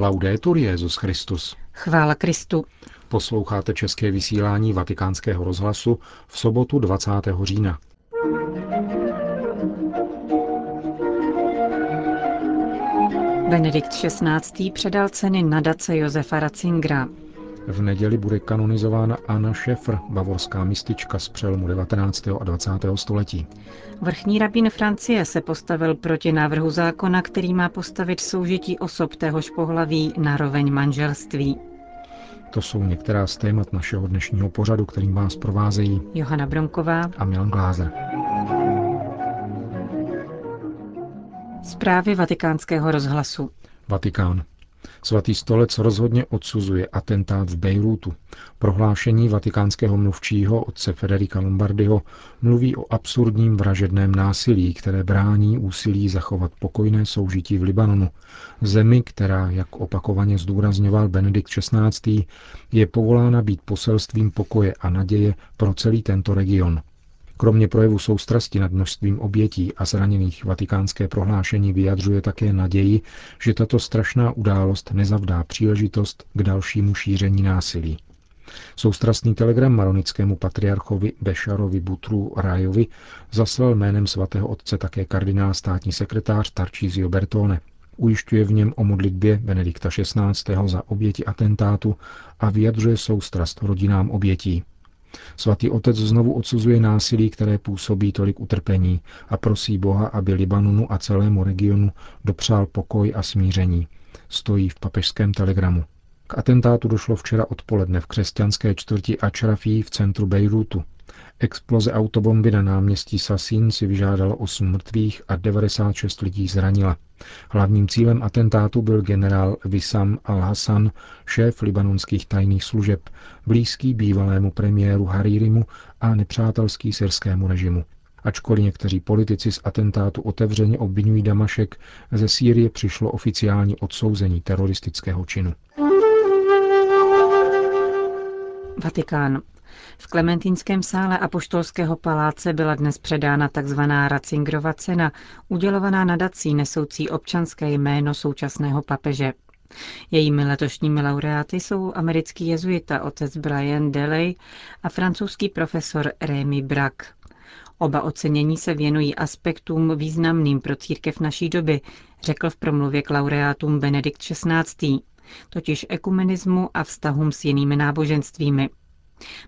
Laudetur Jezus Christus. Chvála Kristu. Posloucháte české vysílání Vatikánského rozhlasu v sobotu 20. října. Benedikt XVI. předal ceny nadace Josefa Ratzingera. V neděli bude kanonizována Anna Schäfer, bavorská mistička z přelomu 19. a 20. století. Vrchní rabín Francie se postavil proti návrhu zákona, který má postavit soužití osob téhož pohlaví na roveň manželství. To jsou některá z témat našeho dnešního pořadu, kterým vás provázejí Johana Bronková a Milan Glázer. Zprávy vatikánského rozhlasu. Vatikán. Svatý stolec rozhodně odsuzuje atentát v Bejrútu. Prohlášení vatikánského mluvčího otce Federika Lombardyho mluví o absurdním vražedném násilí, které brání úsilí zachovat pokojné soužití v Libanonu, zemi, která, jak opakovaně zdůrazňoval Benedikt XVI., je povolána být poselstvím pokoje a naděje pro celý tento region. Kromě projevu soustrasti nad množstvím obětí a zraněných vatikánské prohlášení vyjadřuje také naději, že tato strašná událost nezavdá příležitost k dalšímu šíření násilí. Soustrastný telegram maronickému patriarchovi Bešarovi Butru Rajovi zaslal jménem svatého otce také kardinál státní sekretář Tarcísio Bertone. Ujišťuje v něm o modlitbě Benedikta XVI. za oběti atentátu a vyjadřuje soustrast rodinám obětí. Svatý otec znovu odsuzuje násilí, které působí tolik utrpení a prosí Boha, aby Libanonu a celému regionu dopřál pokoj a smíření. Stojí v papežském telegramu. K atentátu došlo včera odpoledne v křesťanské čtvrti Ačrafí v centru Bejrutu. Exploze autobomby na náměstí Sasín si vyžádalo 8 mrtvých a 96 lidí zranila. Hlavním cílem atentátu byl generál Wissam al-Hassan, šéf libanonských tajných služeb, blízký bývalému premiéru Haririmu a nepřátelský syrskému režimu. Ačkoliv někteří politici z atentátu otevřeně obvinují Damašek, ze Sýrie přišlo oficiální odsouzení teroristického činu. Vatikán. V Klementínském sále Apoštolského paláce byla dnes předána tzv. Ratzingerova cena, udělovaná nadací nesoucí občanské jméno současného papeže. Jejími letošními laureáty jsou americký jezuita otec Brian Deley a francouzský profesor Rémy Brack. Oba ocenění se věnují aspektům významným pro církev naší doby, řekl v promluvě k laureátům Benedikt XVI., totiž ekumenismu a vztahům s jinými náboženstvími.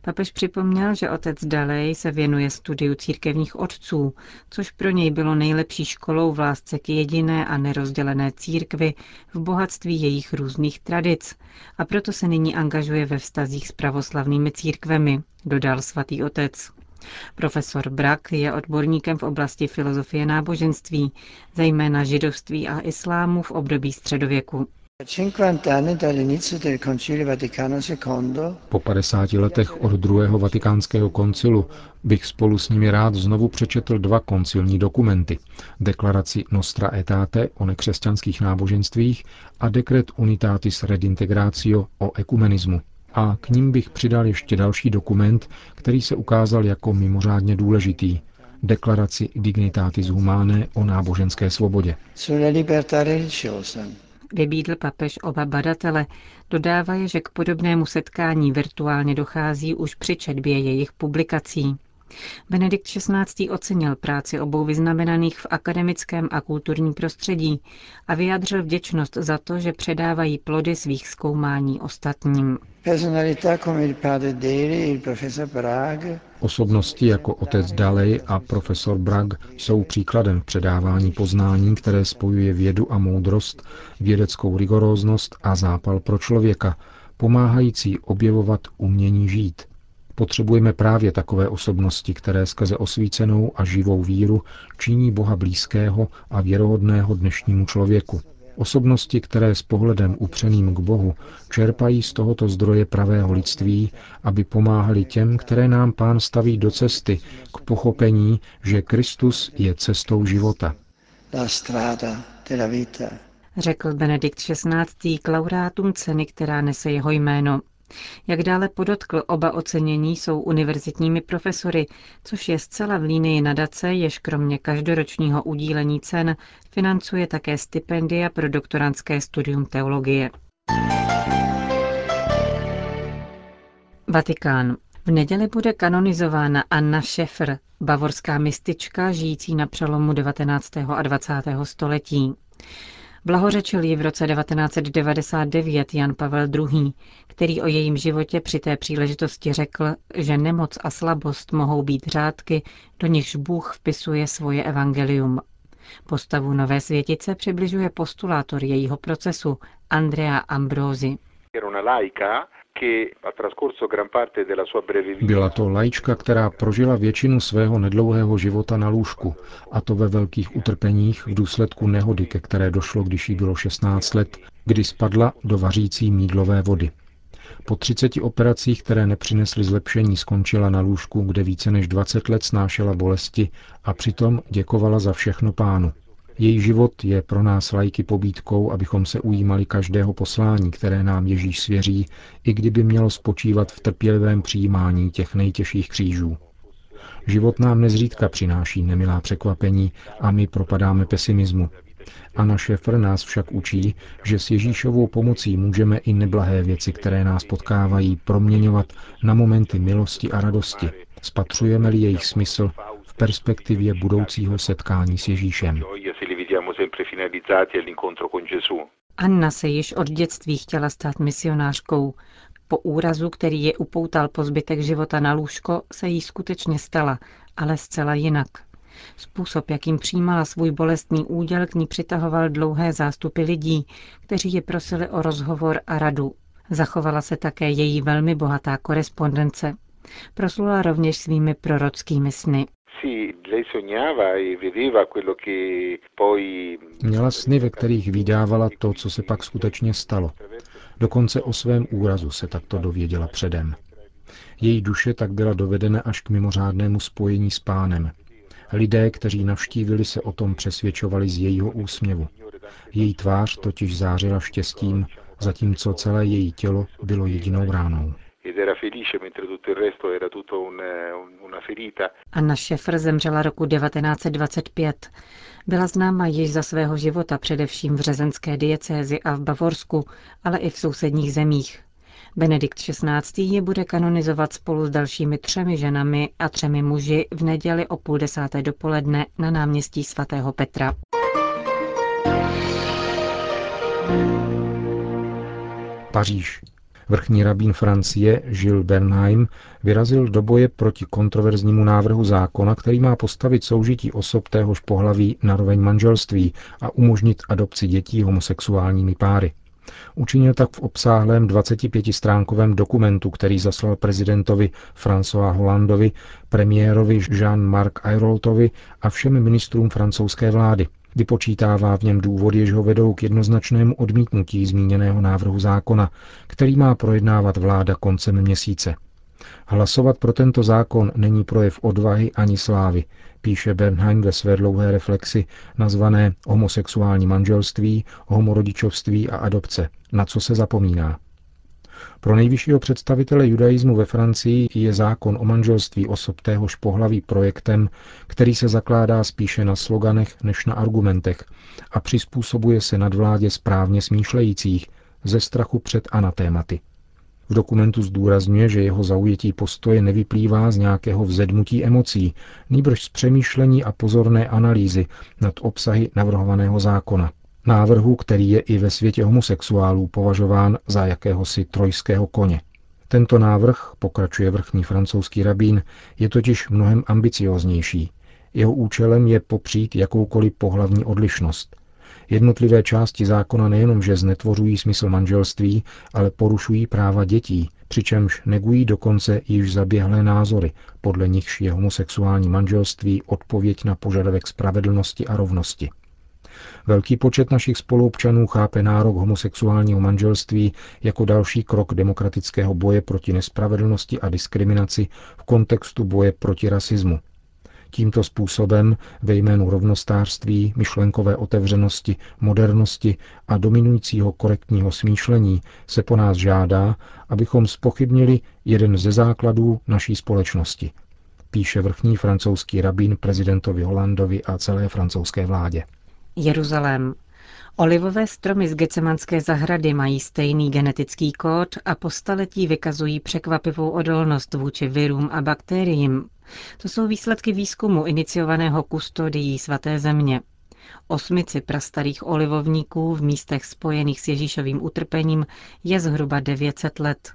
Papež připomněl, že otec Dalej se věnuje studiu církevních otců, což pro něj bylo nejlepší školou v lásce k jediné a nerozdělené církvi v bohatství jejich různých tradic a proto se nyní angažuje ve vztazích s pravoslavnými církvemi, dodal svatý otec. Profesor Brak je odborníkem v oblasti filozofie náboženství, zejména židovství a islámu v období středověku. Po 50 letech od druhého vatikánského koncilu bych spolu s nimi rád znovu přečetl dva koncilní dokumenty. Deklaraci Nostra Aetate o nekřesťanských nábojenstvích a dekret Unitatis Redintegratio o ekumenismu. A k ním bych přidal ještě další dokument, který se ukázal jako mimořádně důležitý, deklaraci Dignitatis Humanae o náboženské svobodě. Vybídl papež oba badatele, dodávaje, že k podobnému setkání virtuálně dochází už při četbě jejich publikací. Benedikt XVI. ocenil práci obou vyznamenaných v akademickém a kulturním prostředí a vyjadřil vděčnost za to, že předávají plody svých zkoumání ostatním. Osobnosti jako otec Dalej a profesor Bragg jsou příkladem v předávání poznání, které spojuje vědu a moudrost, vědeckou rigoróznost a zápal pro člověka, pomáhající objevovat umění žít – Potřebujeme právě takové osobnosti, které skrze osvícenou a živou víru činí Boha blízkého a věrohodného dnešnímu člověku. Osobnosti, které s pohledem upřeným k Bohu čerpají z tohoto zdroje pravého lidství, aby pomáhali těm, které nám Pán staví do cesty k pochopení, že Kristus je cestou života. Řekl Benedikt XVI. k laureátům ceny, která nese jeho jméno. Jak dále podotkl, oba ocenění jsou univerzitními profesory, což je zcela v línii nadace, jež kromě každoročního udílení cen financuje také stipendia pro doktorantské studium teologie. Vatikán. V neděli bude kanonizována Anna Schäfer, bavorská mistička žijící na přelomu 19. a 20. století. Blahořečil ji v roce 1999 Jan Pavel II., který o jejím životě při té příležitosti řekl, že nemoc a slabost mohou být řádky, do nichž Bůh vpisuje svoje evangelium. Postavu nové světice přibližuje postulátor jejího procesu Andrea Ambrosi. Byla to lajčka, která prožila většinu svého nedlouhého života na lůžku, a to ve velkých utrpeních v důsledku nehody, ke které došlo, když jí bylo 16 let, kdy spadla do vařící mídlové vody. Po 30 operacích, které nepřinesly zlepšení, skončila na lůžku, kde více než 20 let snášela bolesti a přitom děkovala za všechno pánu. Její život je pro nás lajky pobídkou, abychom se ujímali každého poslání, které nám Ježíš svěří, i kdyby mělo spočívat v trpělivém přijímání těch nejtěžších křížů. Život nám nezřídka přináší nemilá překvapení a my propadáme pesimismu. Anna Šefr nás však učí, že s Ježíšovou pomocí můžeme i neblahé věci, které nás potkávají, proměňovat na momenty milosti a radosti. Spatřujeme-li jejich smysl v perspektivě budoucího setkání s Ježíšem. Anna se již od dětství chtěla stát misionářkou. Po úrazu, který je upoutal po zbytek života na lůžko, se jí skutečně stala, ale zcela jinak. Způsob, jakým přijímala svůj bolestný úděl, k ní přitahoval dlouhé zástupy lidí, kteří je prosili o rozhovor a radu. Zachovala se také její velmi bohatá korespondence. Proslula rovněž svými prorockými sny. E Měla sny, ve kterých vydávala to, co se pak skutečně stalo. Dokonce o svém úrazu se takto dověděla předem. Její duše tak byla dovedena až k mimořádnému spojení s pánem. Lidé, kteří navštívili, se o tom přesvědčovali z jejího úsměvu. Její tvář totiž zářila štěstím, zatímco celé její tělo bylo jedinou ránou ed era felice mentre tutto il resto era tutto un, una ferita. Anna Schäfer zemřela roku 1925. Byla známa již za svého života především v řezenské diecézi a v Bavorsku, ale i v sousedních zemích. Benedikt XVI. je bude kanonizovat spolu s dalšími třemi ženami a třemi muži v neděli o půl desáté dopoledne na náměstí svatého Petra. Paříž. Vrchní rabín Francie Gilles Bernheim vyrazil do boje proti kontroverznímu návrhu zákona, který má postavit soužití osob téhož pohlaví na roveň manželství a umožnit adopci dětí homosexuálními páry. Učinil tak v obsáhlém 25-stránkovém dokumentu, který zaslal prezidentovi François Hollandovi, premiérovi Jean-Marc Ayroltovi a všem ministrům francouzské vlády. Vypočítává v něm důvody, jež ho vedou k jednoznačnému odmítnutí zmíněného návrhu zákona, který má projednávat vláda koncem měsíce. Hlasovat pro tento zákon není projev odvahy ani slávy, píše Bernheim ve své dlouhé reflexi nazvané homosexuální manželství, homorodičovství a adopce, na co se zapomíná. Pro nejvyššího představitele judaismu ve Francii je zákon o manželství osob téhož pohlaví projektem, který se zakládá spíše na sloganech než na argumentech a přizpůsobuje se nadvládě správně smýšlejících ze strachu před anatématy. V dokumentu zdůrazňuje, že jeho zaujetí postoje nevyplývá z nějakého vzedmutí emocí, nýbrž z přemýšlení a pozorné analýzy nad obsahy navrhovaného zákona. Návrhu, který je i ve světě homosexuálů považován za jakéhosi trojského koně. Tento návrh, pokračuje vrchní francouzský rabín, je totiž mnohem ambicioznější. Jeho účelem je popřít jakoukoliv pohlavní odlišnost. Jednotlivé části zákona nejenom, že znetvořují smysl manželství, ale porušují práva dětí, přičemž negují dokonce již zaběhlé názory, podle nichž je homosexuální manželství odpověď na požadavek spravedlnosti a rovnosti. Velký počet našich spoluobčanů chápe nárok homosexuálního manželství jako další krok demokratického boje proti nespravedlnosti a diskriminaci v kontextu boje proti rasismu. Tímto způsobem ve jménu rovnostářství, myšlenkové otevřenosti, modernosti a dominujícího korektního smýšlení se po nás žádá, abychom spochybnili jeden ze základů naší společnosti, píše vrchní francouzský rabín prezidentovi Holandovi a celé francouzské vládě. Jeruzalém. Olivové stromy z Gecemanské zahrady mají stejný genetický kód a po staletí vykazují překvapivou odolnost vůči virům a bakteriím. To jsou výsledky výzkumu iniciovaného kustodií svaté země. Osmici prastarých olivovníků v místech spojených s Ježíšovým utrpením je zhruba 900 let.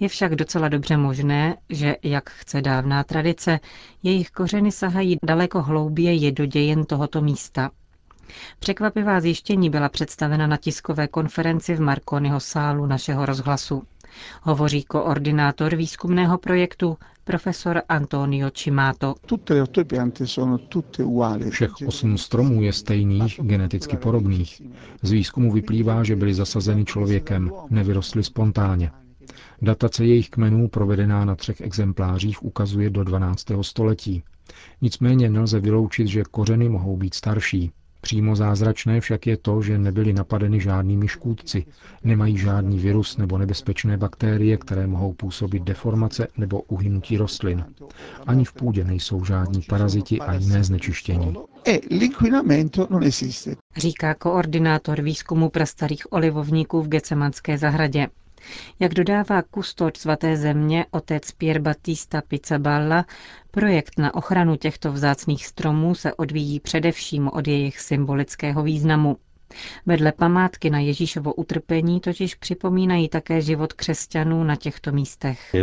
Je však docela dobře možné, že, jak chce dávná tradice, jejich kořeny sahají daleko hlouběji do dějin tohoto místa. Překvapivá zjištění byla představena na tiskové konferenci v Marconiho sálu našeho rozhlasu. Hovoří koordinátor výzkumného projektu profesor Antonio Cimato. Všech osm stromů je stejných, geneticky podobných. Z výzkumu vyplývá, že byly zasazeny člověkem, nevyrostly spontánně. Datace jejich kmenů, provedená na třech exemplářích, ukazuje do 12. století. Nicméně nelze vyloučit, že kořeny mohou být starší. Přímo zázračné však je to, že nebyly napadeny žádnými škůdci, nemají žádný virus nebo nebezpečné bakterie, které mohou působit deformace nebo uhynutí rostlin. Ani v půdě nejsou žádní paraziti a jiné znečištění. Říká koordinátor výzkumu prastarých olivovníků v Gecemanské zahradě. Jak dodává kustod svaté země otec Pier Battista Pizzaballa, projekt na ochranu těchto vzácných stromů se odvíjí především od jejich symbolického významu. Vedle památky na Ježíšovo utrpení totiž připomínají také život křesťanů na těchto místech.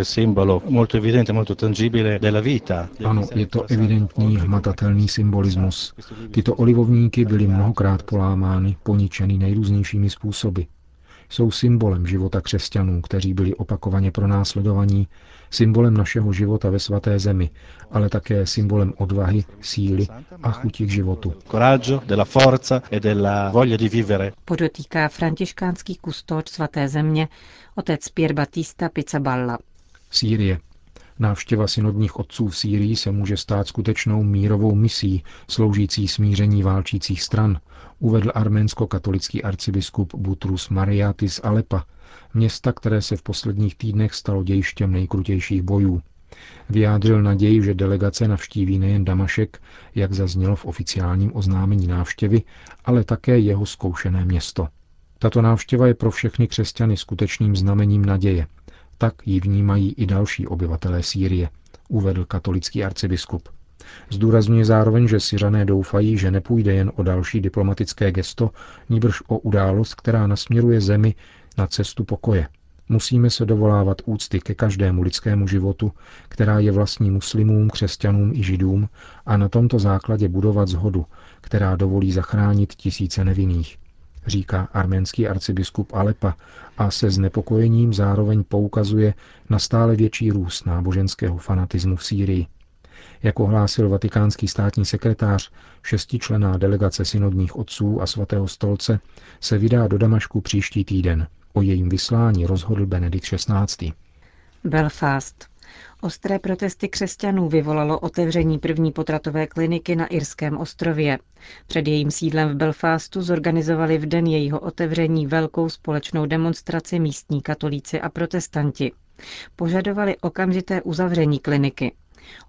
Ano, je to evidentní hmatatelný symbolismus. Tyto olivovníky byly mnohokrát polámány, poničeny nejrůznějšími způsoby jsou symbolem života křesťanů, kteří byli opakovaně pronásledovaní, symbolem našeho života ve svaté zemi, ale také symbolem odvahy, síly a chuti k životu. E Podotýká františkánský kustod svaté země, otec Pier Battista Pizzaballa. Sýrie. Návštěva synodních otců v Sýrii se může stát skutečnou mírovou misí, sloužící smíření válčících stran, uvedl arménsko-katolický arcibiskup Butrus Mariatis Alepa, města, které se v posledních týdnech stalo dějištěm nejkrutějších bojů. Vyjádřil naději, že delegace navštíví nejen Damašek, jak zaznělo v oficiálním oznámení návštěvy, ale také jeho zkoušené město. Tato návštěva je pro všechny křesťany skutečným znamením naděje. Tak ji vnímají i další obyvatelé Sýrie, uvedl katolický arcibiskup. Zdůrazňuje zároveň, že Syřané doufají, že nepůjde jen o další diplomatické gesto, níbrž o událost, která nasměruje zemi na cestu pokoje. Musíme se dovolávat úcty ke každému lidskému životu, která je vlastní muslimům, křesťanům i židům, a na tomto základě budovat zhodu, která dovolí zachránit tisíce nevinných, říká arménský arcibiskup Alepa a se znepokojením zároveň poukazuje na stále větší růst náboženského fanatismu v Sýrii. Jak ohlásil vatikánský státní sekretář, šestičlená delegace synodních otců a svatého stolce se vydá do Damašku příští týden. O jejím vyslání rozhodl Benedikt XVI. Belfast. Ostré protesty křesťanů vyvolalo otevření první potratové kliniky na Irském ostrově. Před jejím sídlem v Belfastu zorganizovali v den jejího otevření velkou společnou demonstraci místní katolíci a protestanti. Požadovali okamžité uzavření kliniky.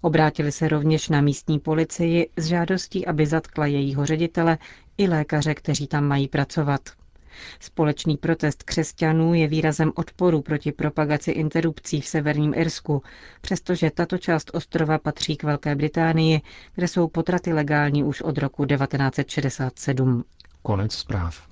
Obrátili se rovněž na místní policii s žádostí, aby zatkla jejího ředitele i lékaře, kteří tam mají pracovat. Společný protest křesťanů je výrazem odporu proti propagaci interrupcí v severním Irsku, přestože tato část ostrova patří k Velké Británii, kde jsou potraty legální už od roku 1967. Konec zpráv.